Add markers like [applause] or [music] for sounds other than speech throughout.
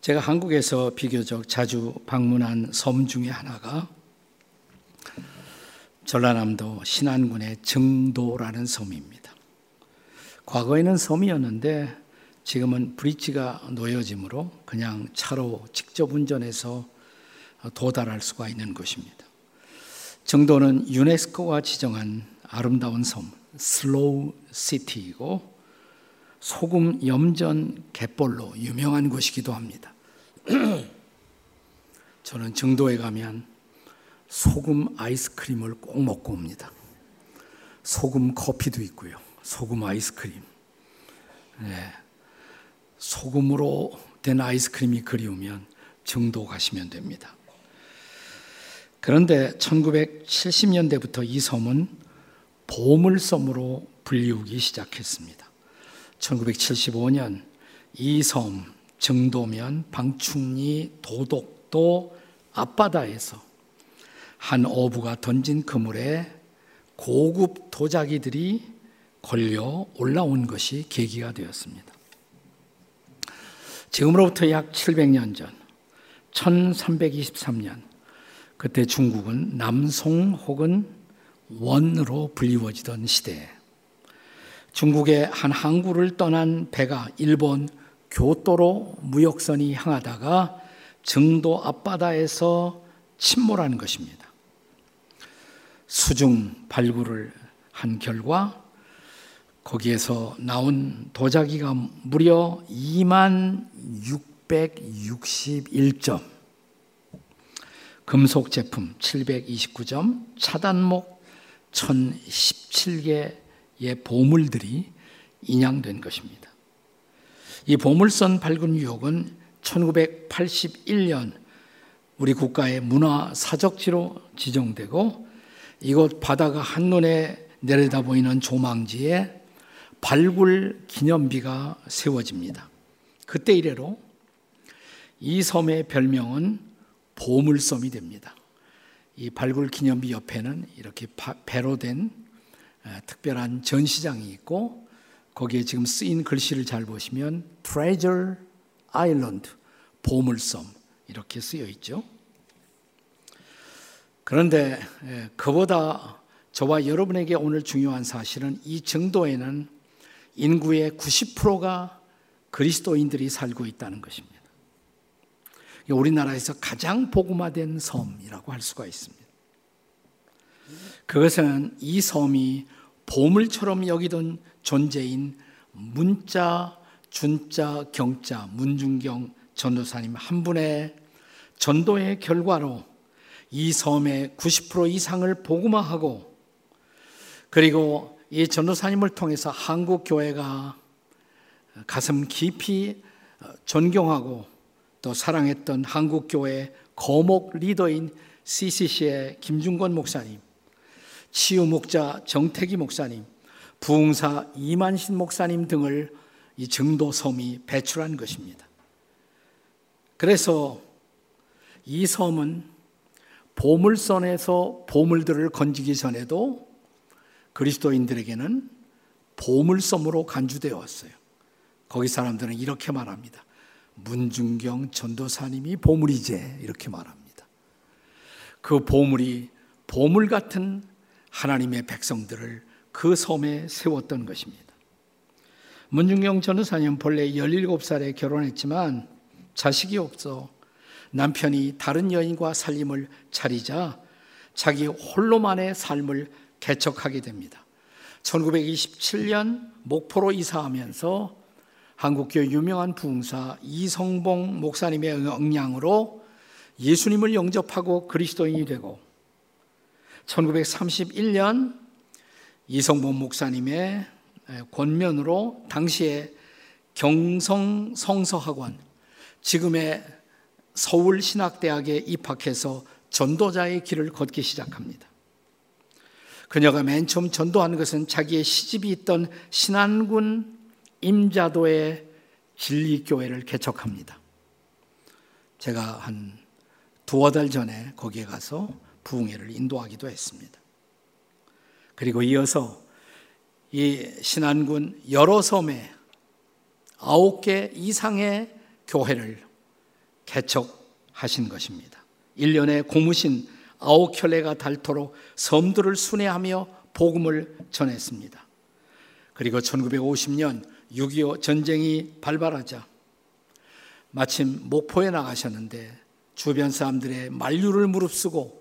제가 한국에서 비교적 자주 방문한 섬 중에 하나가 전라남도 신안군의 정도라는 섬입니다. 과거에는 섬이었는데 지금은 브릿지가 놓여짐으로 그냥 차로 직접 운전해서 도달할 수가 있는 곳입니다. 정도는 유네스코가 지정한 아름다운 섬, 슬로우 시티이고 소금 염전 갯벌로 유명한 곳이기도 합니다. [clears throat] 저는 정도에 가면 소금 아이스크림을 꼭 먹고 옵니다. 소금 커피도 있고요. 소금 아이스크림. 네. 소금으로 된 아이스크림이 그리우면 정도 가시면 됩니다. 그런데 1970년대부터 이 섬은 보물섬으로 불리우기 시작했습니다. 1975년 이섬 정도면 방충리 도독도 앞바다에서 한 어부가 던진 그물에 고급 도자기들이 걸려 올라온 것이 계기가 되었습니다. 지금으로부터 약 700년 전, 1323년, 그때 중국은 남송 혹은 원으로 불리워지던 시대에 중국의 한 항구를 떠난 배가 일본 교토로 무역선이 향하다가 정도 앞바다에서 침몰한 것입니다. 수중 발굴을 한 결과 거기에서 나온 도자기가 무려 2만 661점, 금속 제품 729점, 차단목 1017개의 보물들이 인양된 것입니다. 이 보물선 발굴 유역은 1981년 우리 국가의 문화 사적지로 지정되고 이곳 바다가 한눈에 내려다 보이는 조망지에 발굴 기념비가 세워집니다. 그때 이래로 이 섬의 별명은 보물섬이 됩니다. 이 발굴 기념비 옆에는 이렇게 배로 된 특별한 전시장이 있고 거기에 지금 쓰인 글씨를 잘 보시면 Treasure Island 보물섬 이렇게 쓰여 있죠. 그런데 그보다 저와 여러분에게 오늘 중요한 사실은 이 정도에는 인구의 90%가 그리스도인들이 살고 있다는 것입니다. 우리나라에서 가장 복음화된 섬이라고 할 수가 있습니다. 그것은 이 섬이 보물처럼 여기던 존재인 문자, 준자, 경자, 문중경 전도사님 한 분의 전도의 결과로 이 섬의 90% 이상을 복음화하고 그리고 이 전도사님을 통해서 한국 교회가 가슴 깊이 존경하고 또 사랑했던 한국 교회 거목 리더인 CCC의 김중권 목사님, 치유 목자 정태기 목사님, 부흥사 이만신 목사님 등을 이 정도 섬이 배출한 것입니다. 그래서 이 섬은 보물선에서 보물들을 건지기 전에도 그리스도인들에게는 보물섬으로 간주되어 왔어요. 거기 사람들은 이렇게 말합니다. 문중경 전도사님이 보물이제 이렇게 말합니다. 그 보물이 보물 같은 하나님의 백성들을 그 섬에 세웠던 것입니다. 문중경 전도사님 본래 17살에 결혼했지만 자식이 없어 남편이 다른 여인과 살림을 차리자 자기 홀로만의 삶을 개척하게 됩니다. 1927년 목포로 이사하면서 한국교 유명한 부흥사 이성봉 목사님의 응량으로 예수님을 영접하고 그리스도인이 되고 1931년 이성봉 목사님의 권면으로 당시에 경성 성서학원 지금의 서울 신학대학에 입학해서 전도자의 길을 걷기 시작합니다. 그녀가 맨 처음 전도한 것은 자기의 시집이 있던 신안군 임자도의 진리교회를 개척합니다. 제가 한 두어 달 전에 거기에 가서 부흥회를 인도하기도 했습니다. 그리고 이어서 이 신안군 여러 섬에 아홉 개 이상의 교회를 개척하신 것입니다. 1년에 고무신 아홉 켤레가 닳도록 섬들을 순회하며 복음을 전했습니다. 그리고 1950년 6.25 전쟁이 발발하자 마침 목포에 나가셨는데 주변 사람들의 만류를 무릅쓰고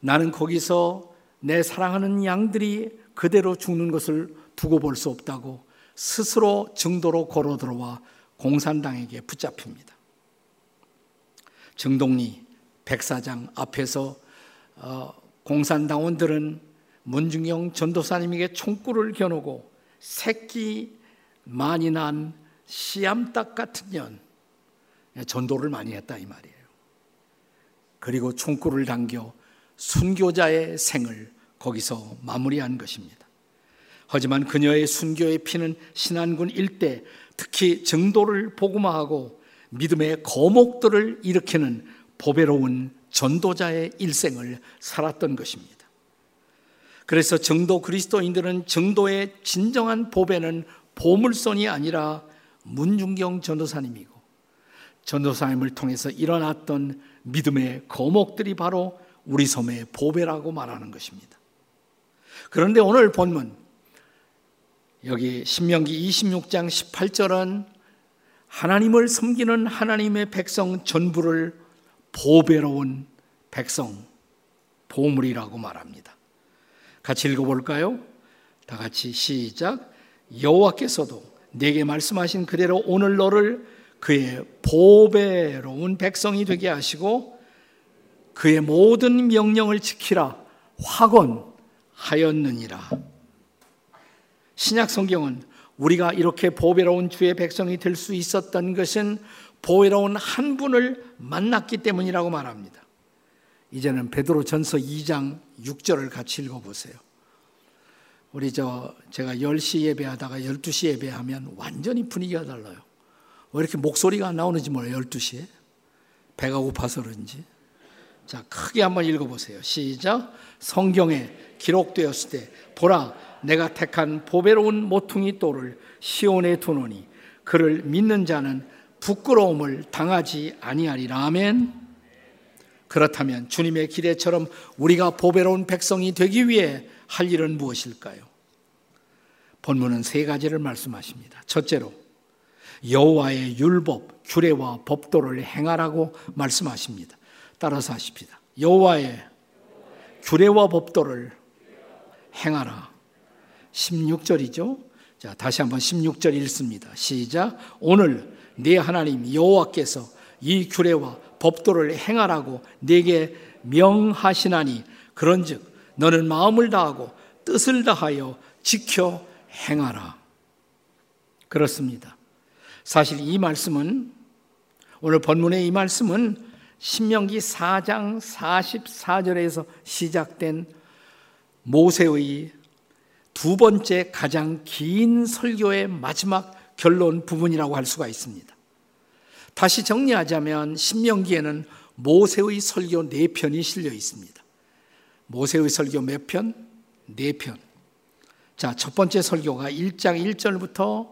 나는 거기서 내 사랑하는 양들이 그대로 죽는 것을 두고 볼 수 없다고 스스로 증도로 걸어 들어와 공산당에게 붙잡힙니다. 정동리 백사장 앞에서 어, 공산당원들은 문중영 전도사님에게 총구를 겨누고 새끼 많이 난 씨암탉 같은 년 전도를 많이 했다 이 말이에요. 그리고 총구를 당겨 순교자의 생을 거기서 마무리한 것입니다. 하지만 그녀의 순교의 피는 신안군 일대 특히 정도를 복음화하고 믿음의 거목들을 일으키는 보배로운 전도자의 일생을 살았던 것입니다. 그래서 정도 그리스도인들은 정도의 진정한 보배는 보물선이 아니라 문중경 전도사님이고 전도사님을 통해서 일어났던 믿음의 거목들이 바로 우리 섬의 보배라고 말하는 것입니다. 그런데 오늘 본문 여기 신명기 26장 18절은 하나님을 섬기는 하나님의 백성 전부를 보배로운 백성 보물이라고 말합니다. 같이 읽어 볼까요? 다 같이 시작. 여호와께서도 내게 말씀하신 그대로 오늘 너를 그의 보배로운 백성이 되게 하시고 그의 모든 명령을 지키라 확언하였느니라. 신약 성경은 우리가 이렇게 보배로운 주의 백성이 될 수 있었던 것은 보배로운 한 분을 만났기 때문이라고 말합니다. 이제는 베드로 전서 2장 6절을 같이 읽어보세요. 우리 저 제가 10시 예배하다가 12시 예배하면 완전히 분위기가 달라요. 왜 이렇게 목소리가 안 나오는지 몰라요. 12시에. 배가 고파서 그런지. 자, 크게 한번 읽어보세요. 시작. 성경에 기록되었을 때 보라 내가 택한 보배로운 모퉁이 돌을 시온에 두노니 그를 믿는 자는 부끄러움을 당하지 아니하리라. 아멘. 그렇다면 주님의 기대처럼 우리가 보배로운 백성이 되기 위해 할 일은 무엇일까요? 본문은 세 가지를 말씀하십니다. 첫째로 여호와의 율법, 규례와 법도를 행하라고 말씀하십니다. 따라서 하십니다. 여호와의 규례와 법도를 행하라. 16절이죠. 자, 다시 한번 16절 읽습니다. 시작. 오늘 네 하나님 여호와께서 이 규례와 법도를 행하라고 네게 명하시나니 그런즉 너는 마음을 다하고 뜻을 다하여 지켜 행하라. 그렇습니다. 사실 이 말씀은 오늘 본문의 이 말씀은 신명기 4장 44절에서 시작된 모세의 두 번째 가장 긴 설교의 마지막 결론 부분이라고 할 수가 있습니다. 다시 정리하자면 신명기에는 모세의 설교 네 편이 실려 있습니다. 모세의 설교 몇 편? 네 편. 자, 첫 번째 설교가 1장 1절부터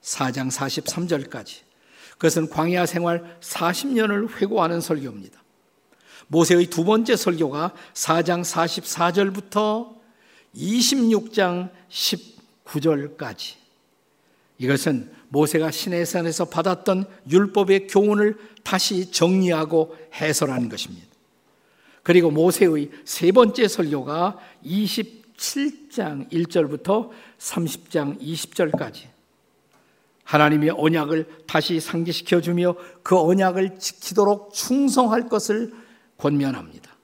4장 43절까지. 그것은 광야 생활 40년을 회고하는 설교입니다. 모세의 두 번째 설교가 4장 44절부터 26장 19절까지 이것은 모세가 시내산에서 받았던 율법의 교훈을 다시 정리하고 해설하는 것입니다. 그리고 모세의 세 번째 설교가 27장 1절부터 30장 20절까지 하나님의 언약을 다시 상기시켜 주며 그 언약을 지키도록 충성할 것을 권면합니다.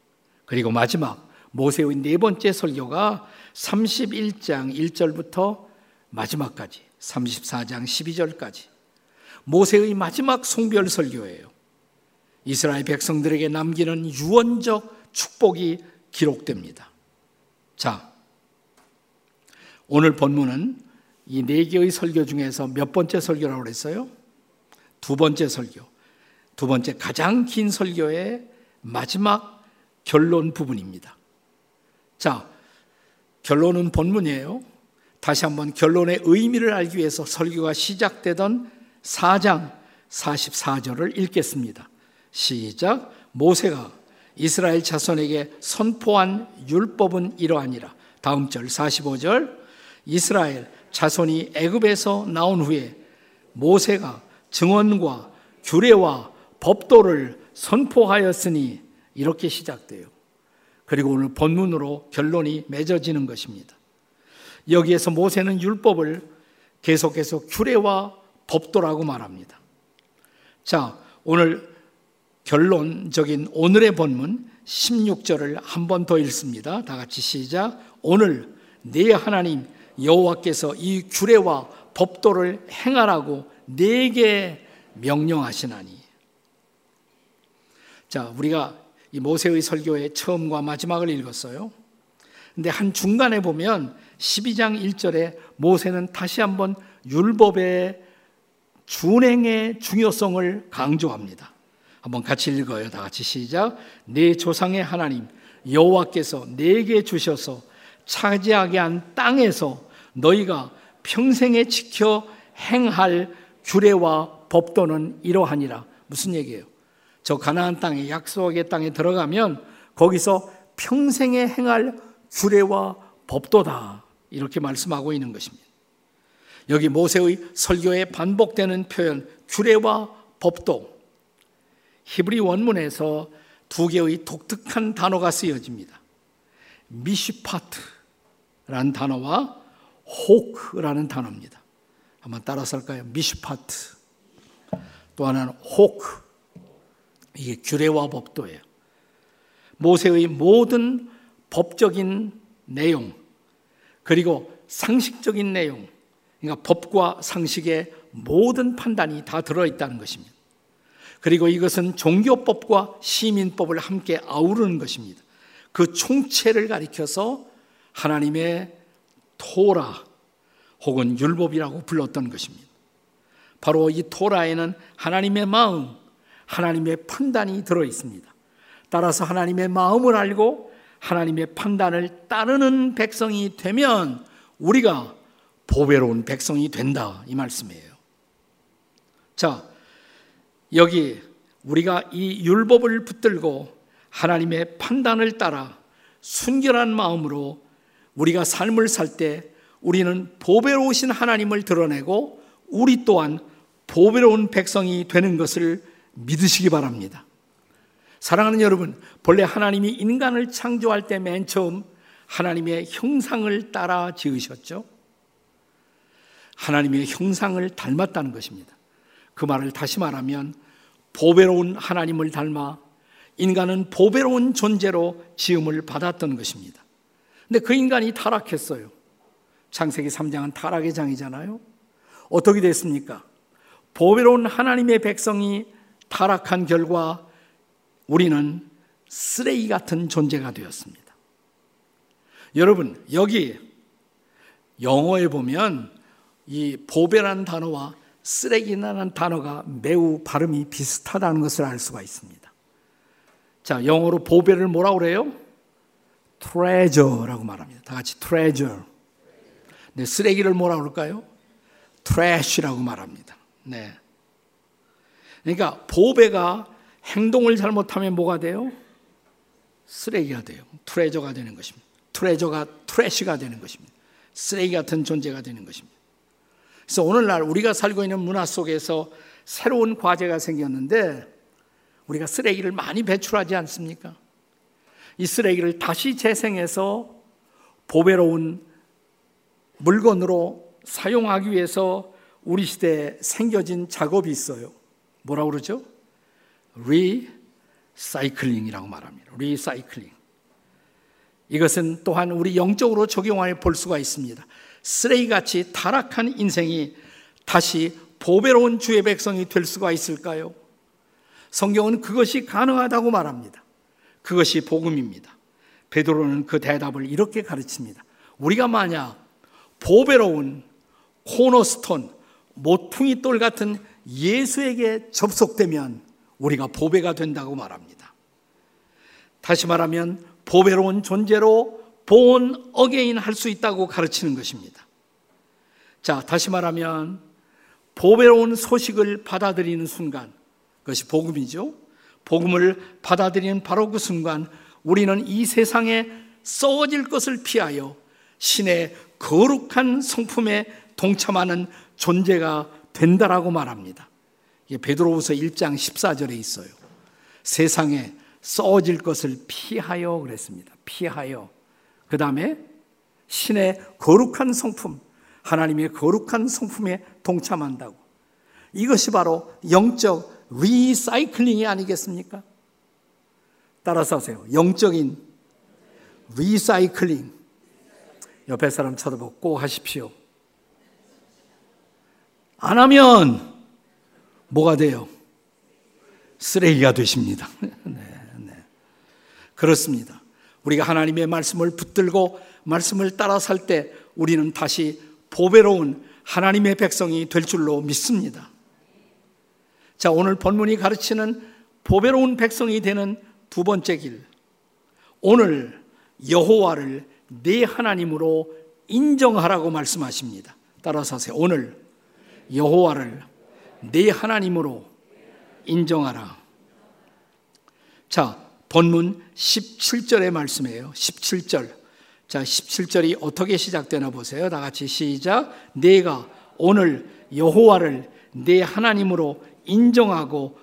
그리고 마지막 모세의 네 번째 설교가 31장 1절부터 마지막까지 34장 12절까지 모세의 마지막 송별 설교예요. 이스라엘 백성들에게 남기는 유언적 축복이 기록됩니다. 자, 오늘 본문은 이 네 개의 설교 중에서 몇 번째 설교라고 그랬어요? 두 번째 설교. 두 번째 가장 긴 설교의 마지막 결론 부분입니다. 자, 결론은 본문이에요. 다시 한번 결론의 의미를 알기 위해서 설교가 시작되던 4장 44절을 읽겠습니다. 시작. 모세가 이스라엘 자손에게 선포한 율법은 이러하니라. 다음 절 45절. 이스라엘 자손이 애굽에서 나온 후에 모세가 증언과 규례와 법도를 선포하였으니 이렇게 시작돼요. 그리고 오늘 본문으로 결론이 맺어지는 것입니다. 여기에서 모세는 율법을 계속해서 규례와 법도라고 말합니다. 자, 오늘 결론적인 오늘의 본문 16절을 한 번 더 읽습니다. 다 같이 시작. 오늘 네 하나님 여호와께서 이 규례와 법도를 행하라고 네게 명령하시나니. 자, 우리가 이 모세의 설교의 처음과 마지막을 읽었어요. 근데 한 중간에 보면 12장 1절에 모세는 다시 한번 율법의 준행의 중요성을 강조합니다. 한번 같이 읽어요. 다 같이 시작. 내 조상의 하나님 여호와께서 내게 주셔서 차지하게 한 땅에서 너희가 평생에 지켜 행할 규례와 법도는 이러하니라. 무슨 얘기예요? 저 가나안 땅에 약속의 땅에 들어가면 거기서 평생에 행할 규례와 법도다. 이렇게 말씀하고 있는 것입니다. 여기 모세의 설교에 반복되는 표현 규례와 법도 히브리 원문에서 두 개의 독특한 단어가 쓰여집니다. 미시파트라는 단어와 호크라는 단어입니다. 한번 따라서 할까요? 미시파트. 또 하나는 호크. 이게 규례와 법도예요. 모세의 모든 법적인 내용, 그리고 상식적인 내용, 그러니까 법과 상식의 모든 판단이 다 들어있다는 것입니다. 그리고 이것은 종교법과 시민법을 함께 아우르는 것입니다. 그 총체를 가리켜서 하나님의 토라 혹은 율법이라고 불렀던 것입니다. 바로 이 토라에는 하나님의 마음, 하나님의 판단이 들어 있습니다. 따라서 하나님의 마음을 알고 하나님의 판단을 따르는 백성이 되면 우리가 보배로운 백성이 된다 이 말씀이에요. 자, 여기 우리가 이 율법을 붙들고 하나님의 판단을 따라 순결한 마음으로 우리가 삶을 살 때 우리는 보배로우신 하나님을 드러내고 우리 또한 보배로운 백성이 되는 것을 믿으시기 바랍니다. 사랑하는 여러분, 본래 하나님이 인간을 창조할 때 맨 처음 하나님의 형상을 따라 지으셨죠. 하나님의 형상을 닮았다는 것입니다. 그 말을 다시 말하면 보배로운 하나님을 닮아 인간은 보배로운 존재로 지음을 받았던 것입니다. 근데 그 인간이 타락했어요. 창세기 3장은 타락의 장이잖아요. 어떻게 됐습니까? 보배로운 하나님의 백성이 타락한 결과 우리는 쓰레기 같은 존재가 되었습니다. 여러분, 여기 영어에 보면 이 보배라는 단어와 쓰레기라는 단어가 매우 발음이 비슷하다는 것을 알 수가 있습니다. 자, 영어로 보배를 뭐라고 그래요? Treasure라고 말합니다. 다 같이 treasure. 네, 쓰레기를 뭐라고 그럴까요? trash라고 말합니다. 네. 그러니까 보배가 행동을 잘못하면 뭐가 돼요? 쓰레기가 돼요. trash가 되는 것입니다. treasure가 trash가 되는 것입니다. 쓰레기 같은 존재가 되는 것입니다. 그래서 오늘날 우리가 살고 있는 문화 속에서 새로운 과제가 생겼는데 우리가 쓰레기를 많이 배출하지 않습니까? 이 쓰레기를 다시 재생해서 보배로운 물건으로 사용하기 위해서 우리 시대에 생겨진 작업이 있어요. 뭐라고 그러죠? recycling이라고 말합니다. recycling. 이것은 또한 우리 영적으로 적용하여 볼 수가 있습니다. 쓰레기같이 타락한 인생이 다시 보배로운 주의 백성이 될 수가 있을까요? 성경은 그것이 가능하다고 말합니다. 그것이 복음입니다. 베드로는 그 대답을 이렇게 가르칩니다. 우리가 만약 보배로운 cornerstone, 모퉁이 돌 같은 예수에게 접속되면 우리가 보배가 된다고 말합니다. 다시 말하면 보배로운 존재로 born again 할 수 있다고 가르치는 것입니다. 자, 다시 말하면 보배로운 소식을 받아들이는 순간 그것이 복음이죠. 복음을 받아들이는 바로 그 순간 우리는 이 세상에 썩어질 것을 피하여 신의 거룩한 성품에 동참하는 존재가 된다라고 말합니다. 이게 베드로후서 1장 14절에 있어요. 세상에 썩어질 것을 피하여 그랬습니다. 피하여. 그 다음에 신의 거룩한 성품, 하나님의 거룩한 성품에 동참한다고. 이것이 바로 영적 recycling이 아니겠습니까? 따라서 하세요. 영적인 recycling. 옆에 사람 쳐다보고 꼭 하십시오. 안 하면 뭐가 돼요? 쓰레기가 되십니다. [laughs] 네, 네. 그렇습니다. 우리가 하나님의 말씀을 붙들고 말씀을 따라 살 때 우리는 다시 보배로운 하나님의 백성이 될 줄로 믿습니다. 자, 오늘 본문이 가르치는 보배로운 백성이 되는 두 번째 길. 오늘 여호와를 내 하나님으로 인정하라고 말씀하십니다. 따라서 하세요. 오늘 여호와를 내 하나님으로 인정하라. 자, 본문 17절의 말씀이에요. 17절. 자, 17절이 어떻게 시작되나 보세요. 다 같이 시작. 내가 오늘 여호와를 내 하나님으로 인정하고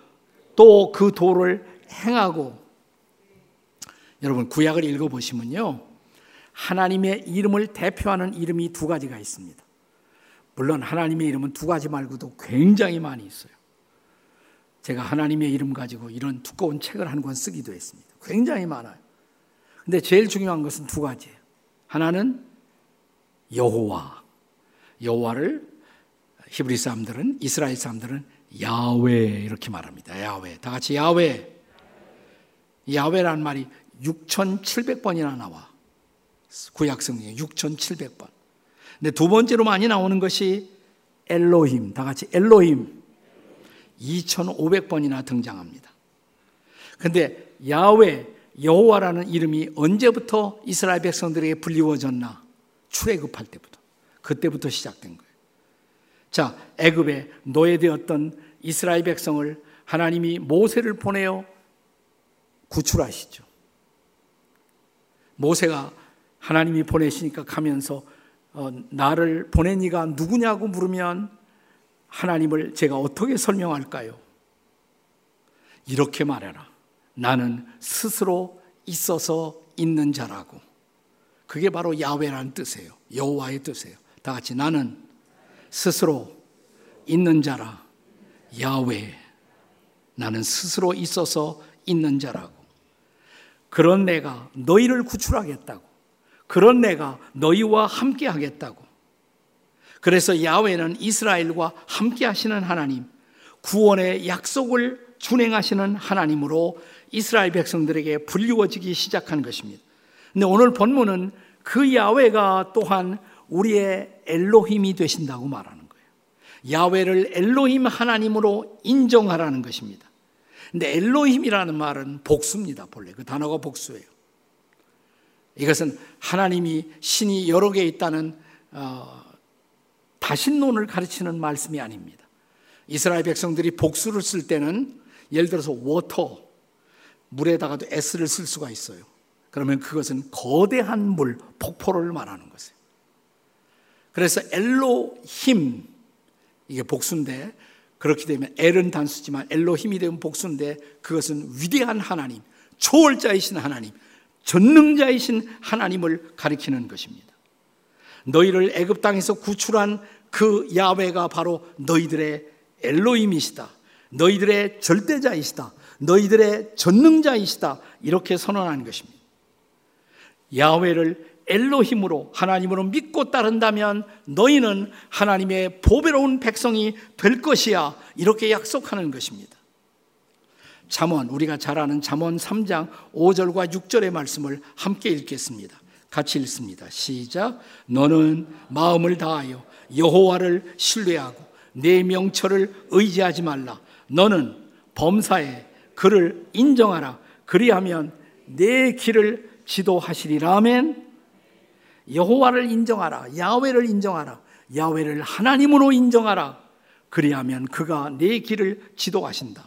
또 그 도를 행하고 여러분 구약을 읽어 보시면요. 하나님의 이름을 대표하는 이름이 두 가지가 있습니다. 물론 하나님의 이름은 두 가지 말고도 굉장히 많이 있어요. 제가 하나님의 이름 가지고 이런 두꺼운 책을 한 권 쓰기도 했습니다. 굉장히 많아요. 근데 제일 중요한 것은 두 가지예요. 하나는 여호와. 여호와를 히브리 사람들은 이스라엘 사람들은 야훼 이렇게 말합니다. 야훼. 다 같이 야훼. 야훼라는 말이 6,700번이나 나와. 구약 성경에 6,700번. 근데 두 번째로 많이 나오는 것이 엘로힘. 다 같이 엘로힘. 2,500번이나 등장합니다. 근데 야훼, 여호와라는 이름이 언제부터 이스라엘 백성들에게 불리워졌나? 출애굽할 때부터. 그때부터 시작된 거예요. 자, 애굽에 노예되었던 이스라엘 백성을 하나님이 모세를 보내어 구출하시죠. 모세가 하나님이 보내시니까 가면서 어, 나를 보낸 이가 누구냐고 물으면 하나님을 제가 어떻게 설명할까요? 이렇게 말해라. 나는 스스로 있어서 있는 자라고. 그게 바로 야훼라는 뜻이에요. 여호와의 뜻이에요. 다 같이 나는 스스로 있는 자라. 야훼. 나는 스스로 있어서 있는 자라고. 그런 내가 너희를 구출하겠다고. 그런 내가 너희와 함께 하겠다고. 그래서 야훼는 이스라엘과 함께 하시는 하나님, 구원의 약속을 준행하시는 하나님으로 이스라엘 백성들에게 불리워지기 시작한 것입니다. 근데 오늘 본문은 그 야훼가 또한 우리의 엘로힘이 되신다고 말하는 거예요. 야훼를 엘로힘 하나님으로 인정하라는 것입니다. 근데 엘로힘이라는 말은 복수입니다. 본래 그 단어가 복수예요. 이것은 하나님이 신이 여러 개 있다는 어, 다신론을 가르치는 말씀이 아닙니다. 이스라엘 백성들이 복수를 쓸 때는 예를 들어서 워터 물에다가도 s를 쓸 수가 있어요. 그러면 그것은 거대한 물 폭포를 말하는 것이에요. 그래서 엘로힘 이게 복수인데 그렇게 되면 엘은 단수지만 엘로힘이 되면 복수인데 그것은 위대한 하나님, 초월자이신 하나님, 전능자이신 하나님을 가리키는 것입니다. 너희를 애굽 땅에서 구출한 그 야훼가 바로 너희들의 엘로임이시다. 너희들의 절대자이시다. 너희들의 전능자이시다. 이렇게 선언하는 것입니다. 야훼를 엘로힘으로 하나님으로 믿고 따른다면 너희는 하나님의 보배로운 백성이 될 것이야. 이렇게 약속하는 것입니다. 잠언 우리가 잘 아는 잠언 3장 5절과 6절의 말씀을 함께 읽겠습니다. 같이 읽습니다. 시작. 너는 마음을 다하여 여호와를 신뢰하고 내 명철을 의지하지 말라. 너는 범사에 그를 인정하라. 그리하면 내 길을 지도하시리라. 아멘. 여호와를 인정하라. 야훼를 인정하라. 야훼를 하나님으로 인정하라. 그리하면 그가 내 길을 지도하신다.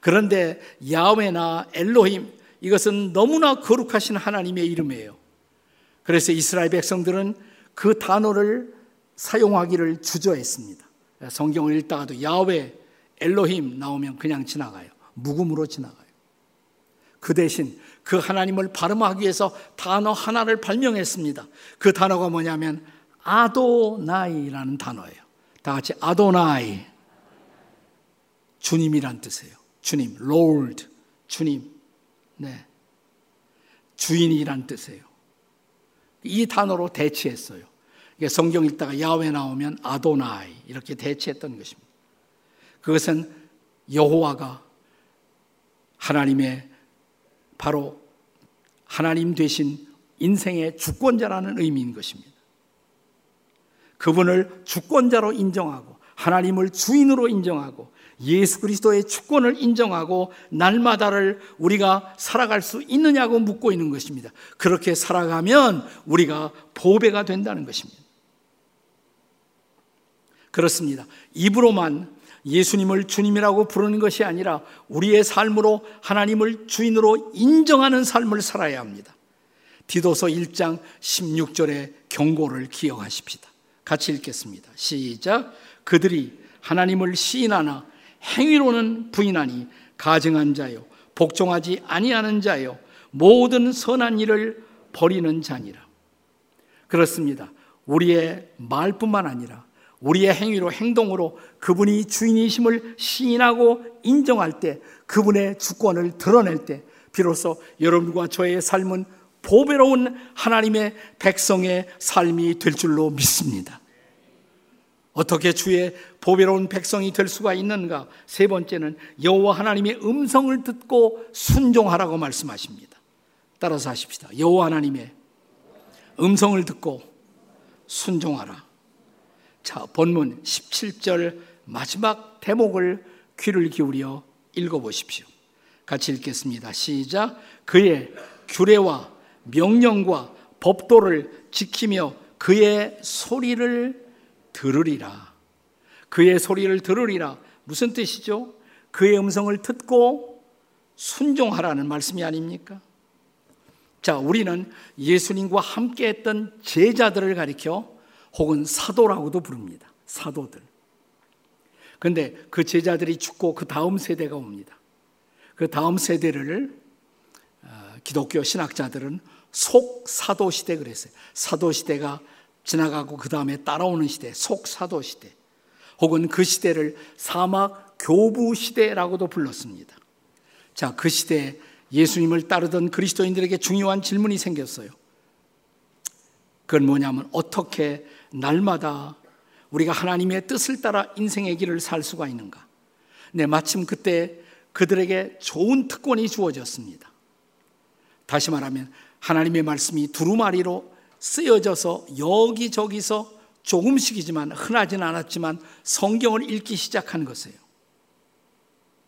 그런데 야훼나 엘로힘 이것은 너무나 거룩하신 하나님의 이름이에요. 그래서 이스라엘 백성들은 그 단어를 사용하기를 주저했습니다. 성경을 읽다가도 야훼, 엘로힘 나오면 그냥 지나가요. 묵음으로 지나가요. 그 대신 그 하나님을 발음하기 위해서 단어 하나를 발명했습니다. 그 단어가 뭐냐면 아도나이라는 단어예요. 다 같이 아도나이. 주님이란 뜻이에요. 주님, Lord, 주님. 네. 주인이란 뜻이에요. 이 단어로 대체했어요. 성경 읽다가 야외 나오면 아도나이 이렇게 대체했던 것입니다. 그것은 여호와가 하나님의 바로 하나님 되신 인생의 주권자라는 의미인 것입니다. 그분을 주권자로 인정하고 하나님을 주인으로 인정하고 예수 그리스도의 주권을 인정하고 날마다를 우리가 살아갈 수 있느냐고 묻고 있는 것입니다. 그렇게 살아가면 우리가 보배가 된다는 것입니다. 그렇습니다. 입으로만 예수님을 주님이라고 부르는 것이 아니라 우리의 삶으로 하나님을 주인으로 인정하는 삶을 살아야 합니다. 디도서 1장 16절의 경고를 기억하십시다. 같이 읽겠습니다. 시작. 그들이 하나님을 시인하나 행위로는 부인하니 가증한 자요 복종하지 아니하는 자요 모든 선한 일을 버리는 자니라. 그렇습니다. 우리의 말뿐만 아니라 우리의 행위로 행동으로 그분이 주인이심을 시인하고 인정할 때 그분의 주권을 드러낼 때 비로소 여러분과 저의 삶은 보배로운 하나님의 백성의 삶이 될 줄로 믿습니다. 어떻게 주의 보배로운 백성이 될 수가 있는가? 세 번째는 여호와 하나님의 음성을 듣고 순종하라고 말씀하십니다. 따라서 하십시다. 여호와 하나님의 음성을 듣고 순종하라. 자, 본문 17절 마지막 대목을 귀를 기울여 읽어 보십시오. 같이 읽겠습니다. 시작. 그의 규례와 명령과 법도를 지키며 그의 소리를 들으리라. 그의 소리를 들으리라. 무슨 뜻이죠? 그의 음성을 듣고 순종하라는 말씀이 아닙니까? 자, 우리는 예수님과 함께 했던 제자들을 가리켜 혹은 사도라고도 부릅니다. 사도들. 근데 그 제자들이 죽고 그 다음 세대가 옵니다. 그 다음 세대를 어, 기독교 신학자들은 속사도 시대 그랬어요. 사도 시대가 지나가고 그 다음에 따라오는 시대, 속사도 시대, 혹은 그 시대를 사막 교부 시대라고도 불렀습니다. 자, 그 시대에 예수님을 따르던 그리스도인들에게 중요한 질문이 생겼어요. 그건 뭐냐면 어떻게 날마다 우리가 하나님의 뜻을 따라 인생의 길을 살 수가 있는가? 네, 마침 그때 그들에게 좋은 특권이 주어졌습니다. 다시 말하면 하나님의 말씀이 두루마리로 쓰여져서 여기저기서 조금씩이지만 흔하진 않았지만 성경을 읽기 시작한 것이에요.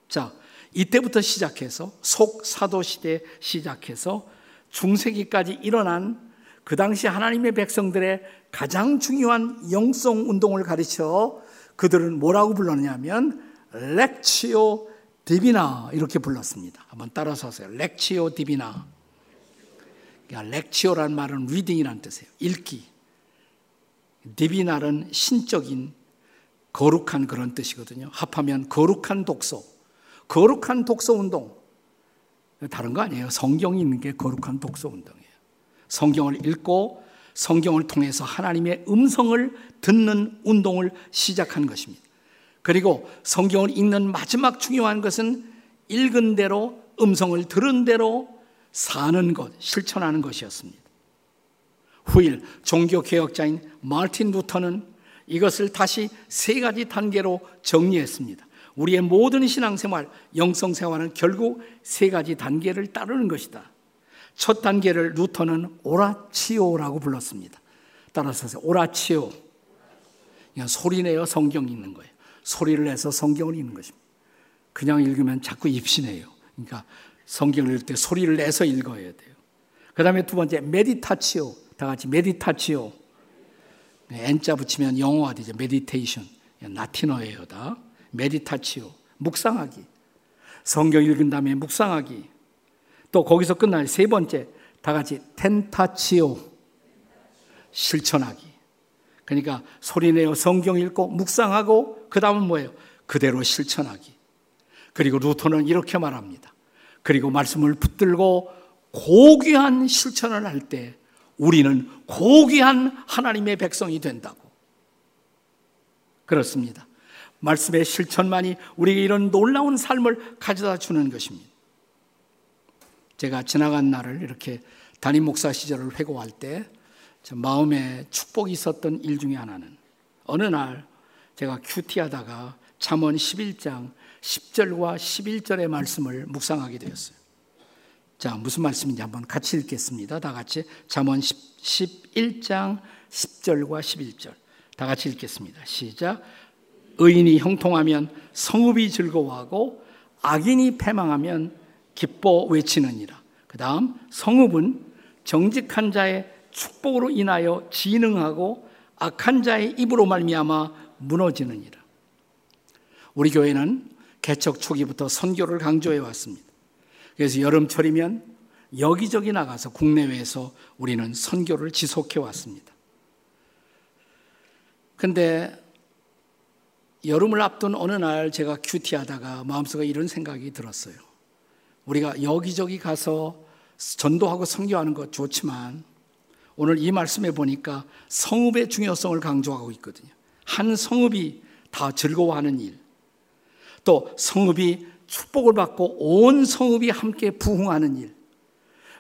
자, 이때부터 시작해서 속사도 시대 시작해서 중세기까지 일어난 그 당시 하나님의 백성들의 가장 중요한 영성 운동을 가리켜 그들은 뭐라고 불렀냐면 lectio divina 이렇게 불렀습니다. 한번 따라서 하세요. lectio divina. 그러니까 lectio란 말은 reading이라는 뜻이에요. 읽기. divina는 신적인 거룩한 그런 뜻이거든요. 합하면 거룩한 독서. 거룩한 독서 운동. 다른 거 아니에요. 성경이 있는 게 거룩한 독서 운동이에요. 성경을 읽고 성경을 통해서 하나님의 음성을 듣는 운동을 시작한 것입니다. 그리고 성경을 읽는 마지막 중요한 것은 읽은 대로 음성을 들은 대로 사는 것, 실천하는 것이었습니다. 후일 종교 개혁자인 마틴 루터는 이것을 다시 세 가지 단계로 정리했습니다. 우리의 모든 신앙생활, 영성생활은 결국 세 가지 단계를 따르는 것이다. 첫 단계를 루터는 오라치오라고 불렀습니다. 따라서. 오라치오. 그냥 소리 내어 성경 읽는 거예요. 소리를 내서 성경을 읽는 것입니다. 그냥 읽으면 자꾸 입신해요. 그러니까 성경을 읽을 때 소리를 내서 읽어야 돼요. 그 다음에 두 번째, meditatio. 다 같이 meditatio. N자 붙이면 영어가 되죠. meditation. 라틴어예요, 다. meditatio. 묵상하기. 성경 읽은 다음에 묵상하기. 또 거기서 끝나요. 세 번째, 다 같이 tentatio. 실천하기. 그러니까 소리내어 성경 읽고 묵상하고 그 다음은 뭐예요? 그대로 실천하기. 그리고 루터는 이렇게 말합니다. 그리고 말씀을 붙들고 고귀한 실천을 할 때 우리는 고귀한 하나님의 백성이 된다고. 그렇습니다. 말씀의 실천만이 우리에게 이런 놀라운 삶을 가져다 주는 것입니다. 제가 지나간 날을 이렇게 담임 목사 시절을 회고할 때 마음에 축복이 있었던 일 중에 하나는 어느 날 제가 큐티하다가 잠언 11장 10절과 11절의 말씀을 묵상하게 되었어요. 자, 무슨 말씀인지 한번 같이 읽겠습니다. 다 같이 잠언 11장 10절과 11절. 다 같이 읽겠습니다. 시작. 의인이 형통하면 성읍이 즐거워하고 악인이 패망하면 기뻐 외치느니라. 그 다음 성읍은 정직한 자의 축복으로 인하여 진흥하고 악한 자의 입으로 말미암아 무너지느니라. 우리 교회는 개척 초기부터 선교를 강조해 왔습니다. 그래서 여름철이면 여기저기 나가서 국내외에서 우리는 선교를 지속해 왔습니다. 근데 여름을 앞둔 어느 날 제가 큐티하다가 마음속에 이런 생각이 들었어요. 우리가 여기저기 가서 전도하고 선교하는 것 좋지만 오늘 이 말씀에 보니까 성읍의 중요성을 강조하고 있거든요. 한 성읍이 다 즐거워하는 일. 또 성읍이 축복을 받고 온 성읍이 함께 부흥하는 일.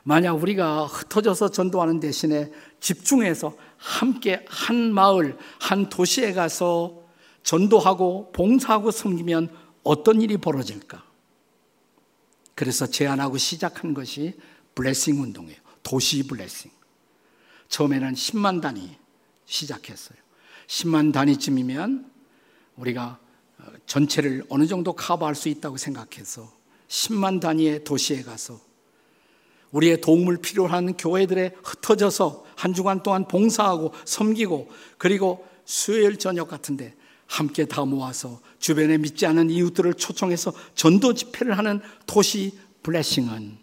만약 우리가 흩어져서 전도하는 대신에 집중해서 함께 한 마을, 한 도시에 가서 전도하고 봉사하고 섬기면 어떤 일이 벌어질까? 그래서 제안하고 시작한 것이 블레싱 운동이에요. 도시 블레싱. 처음에는 10만 단위 시작했어요. 10만 단위쯤이면 우리가 어, 전체를 어느 정도 커버할 수 있다고 생각해서 10만 단위의 도시에 가서 우리의 도움을 필요로 하는 교회들에 흩어져서 한 주간 동안 봉사하고 섬기고 그리고 수요일 저녁 같은데 함께 다 모아서 주변에 믿지 않은 이웃들을 초청해서 전도 집회를 하는 도시 블레싱은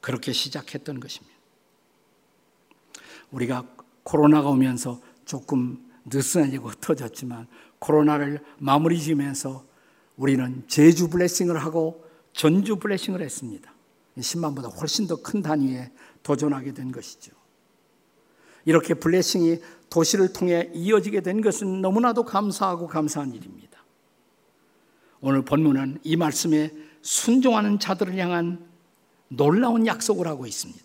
그렇게 시작했던 것입니다. 우리가 코로나가 오면서 조금 느슨해지고 흩어졌지만 코로나를 마무리 지으면서 우리는 제주 블레싱을 하고 전주 블레싱을 했습니다. 10만보다 훨씬 더 큰 단위에 도전하게 된 것이죠. 이렇게 블레싱이 도시를 통해 이어지게 된 것은 너무나도 감사하고 감사한 일입니다. 오늘 본문은 이 말씀에 순종하는 자들을 향한 놀라운 약속을 하고 있습니다.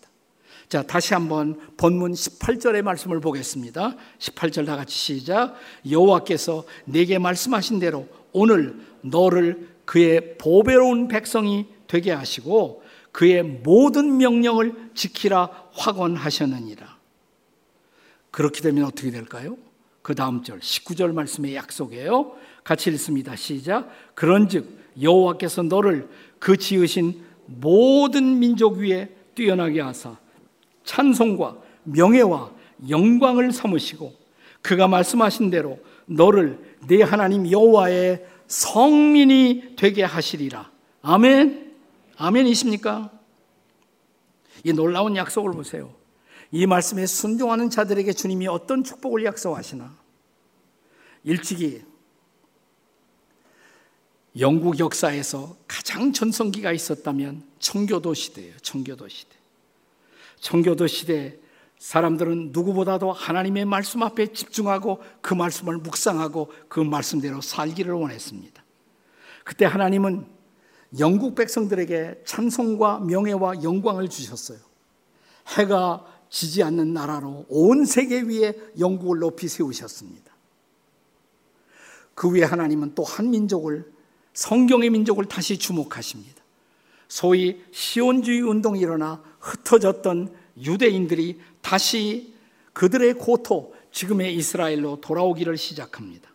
자, 다시 한번 본문 18절의 말씀을 보겠습니다. 18절 다 같이 시작. 여호와께서 내게 말씀하신 대로 오늘 너를 그의 보배로운 백성이 되게 하시고 그의 모든 명령을 지키라 확언하셨느니라. 그렇게 되면 어떻게 될까요? 그 다음 절 19절 말씀의 약속이에요. 같이 읽습니다. 시작. 그런즉 여호와께서 너를 그 지으신 모든 민족 위에 뛰어나게 하사 찬송과 명예와 영광을 삼으시고 그가 말씀하신 대로 너를 내 하나님 여호와의 성민이 되게 하시리라. 아멘. 아멘이십니까? 이 놀라운 약속을 보세요. 이 말씀에 순종하는 자들에게 주님이 어떤 축복을 약속하시나? 일찍이 영국 역사에서 가장 전성기가 있었다면 청교도 시대예요. 청교도 시대. 청교도 시대 사람들은 누구보다도 하나님의 말씀 앞에 집중하고 그 말씀을 묵상하고 그 말씀대로 살기를 원했습니다. 그때 하나님은 영국 백성들에게 찬송과 명예와 영광을 주셨어요. 해가 지지 않는 나라로 온 세계 위에 영국을 높이 세우셨습니다. 그 위에 하나님은 또 한 민족을 성경의 민족을 다시 주목하십니다. 소위 시온주의 운동이 일어나 흩어졌던 유대인들이 다시 그들의 고토, 지금의 이스라엘로 돌아오기를 시작합니다.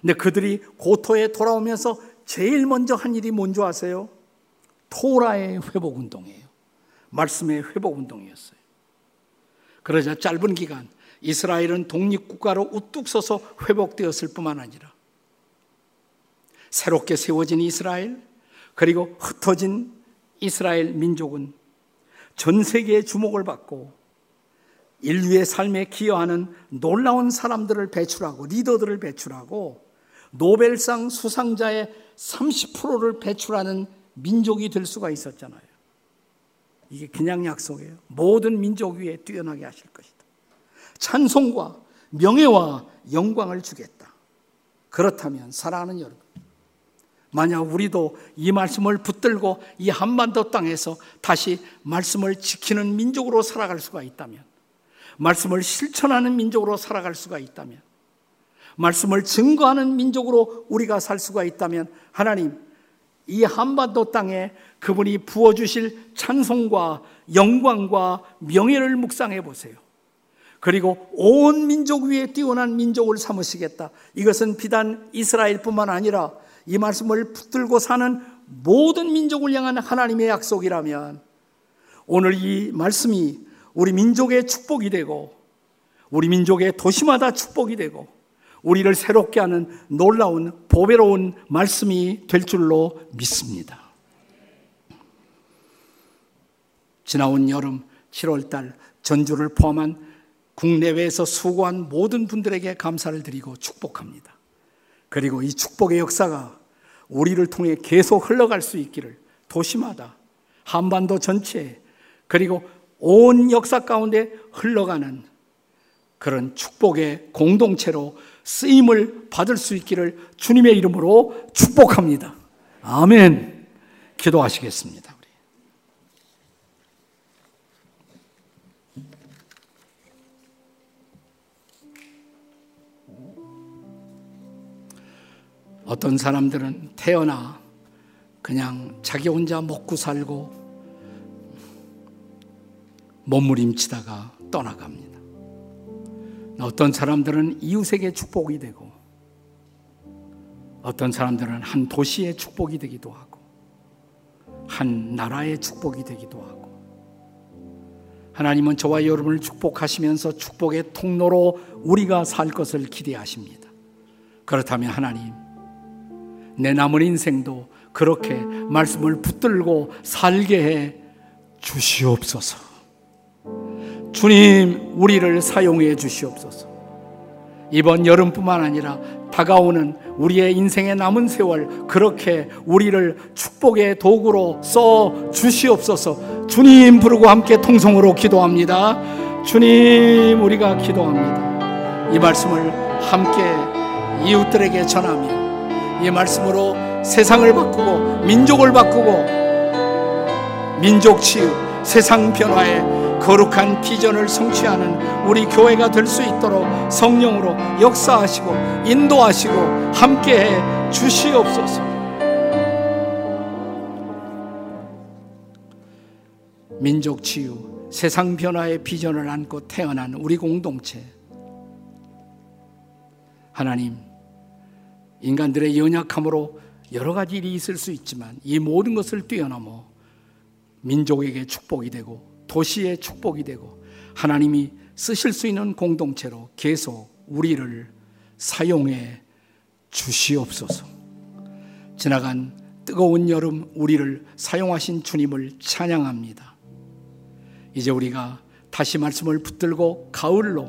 근데 그들이 고토에 돌아오면서 제일 먼저 한 일이 뭔지 아세요? 토라의 회복 운동이에요. 말씀의 회복 운동이었어요. 그러자 짧은 기간 이스라엘은 독립국가로 우뚝 서서 회복되었을 뿐만 아니라 새롭게 세워진 이스라엘, 그리고 흩어진 이스라엘 민족은 전 세계의 주목을 받고 인류의 삶에 기여하는 놀라운 사람들을 배출하고 리더들을 배출하고 노벨상 수상자의 30%를 배출하는 민족이 될 수가 있었잖아요. 이게 그냥 약속이에요. 모든 민족 위에 뛰어나게 하실 것이다. 찬송과 명예와 영광을 주겠다. 그렇다면 사랑하는 여러분, 만약 우리도 이 말씀을 붙들고 이 한반도 땅에서 다시 말씀을 지키는 민족으로 살아갈 수가 있다면, 말씀을 실천하는 민족으로 살아갈 수가 있다면, 말씀을 증거하는 민족으로 우리가 살 수가 있다면, 하나님, 이 한반도 땅에 그분이 부어주실 찬송과 영광과 명예를 묵상해 보세요. 그리고 온 민족 위에 뛰어난 민족을 삼으시겠다. 이것은 비단 이스라엘뿐만 아니라 이 말씀을 붙들고 사는 모든 민족을 향한 하나님의 약속이라면 오늘 이 말씀이 우리 민족의 축복이 되고 우리 민족의 도시마다 축복이 되고 우리를 새롭게 하는 놀라운 보배로운 말씀이 될 줄로 믿습니다. 지나온 여름 7월달 전주를 포함한 국내외에서 수고한 모든 분들에게 감사를 드리고 축복합니다. 그리고 이 축복의 역사가 우리를 통해 계속 흘러갈 수 있기를 도시마다 한반도 전체 그리고 온 역사 가운데 흘러가는 그런 축복의 공동체로 쓰임을 받을 수 있기를 주님의 이름으로 축복합니다. 아멘. 기도하시겠습니다. 어떤 사람들은 태어나 그냥 자기 혼자 먹고 살고 몸부림치다가 떠나갑니다. 어떤 사람들은 이웃에게 축복이 되고 어떤 사람들은 한 도시의 축복이 되기도 하고 한 나라의 축복이 되기도 하고 하나님은 저와 여러분을 축복하시면서 축복의 통로로 우리가 살 것을 기대하십니다. 그렇다면 하나님 내 남은 인생도 그렇게 말씀을 붙들고 살게 해 주시옵소서. 주님, 우리를 사용해 주시옵소서. 이번 여름뿐만 아니라 다가오는 우리의 인생의 남은 세월 그렇게 우리를 축복의 도구로 써 주시옵소서. 주님 부르고 함께 통성으로 기도합니다. 주님, 우리가 기도합니다. 이 말씀을 함께 이웃들에게 전하며 이 말씀으로 세상을 바꾸고 민족을 바꾸고 민족 치유, 세상 변화에 거룩한 비전을 성취하는 우리 교회가 될 수 있도록 성령으로 역사하시고 인도하시고 함께해 주시옵소서. 민족 치유, 세상 변화의 비전을 안고 태어난 우리 공동체. 하나님, 인간들의 연약함으로 여러 가지 일이 있을 수 있지만 이 모든 것을 뛰어넘어 민족에게 축복이 되고 도시의 축복이 되고 하나님이 쓰실 수 있는 공동체로 계속 우리를 사용해 주시옵소서. 지나간 뜨거운 여름 우리를 사용하신 주님을 찬양합니다. 이제 우리가 다시 말씀을 붙들고 가을로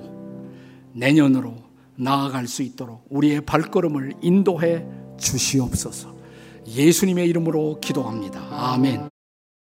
내년으로 나아갈 수 있도록 우리의 발걸음을 인도해 주시옵소서. 예수님의 이름으로 기도합니다. 아멘.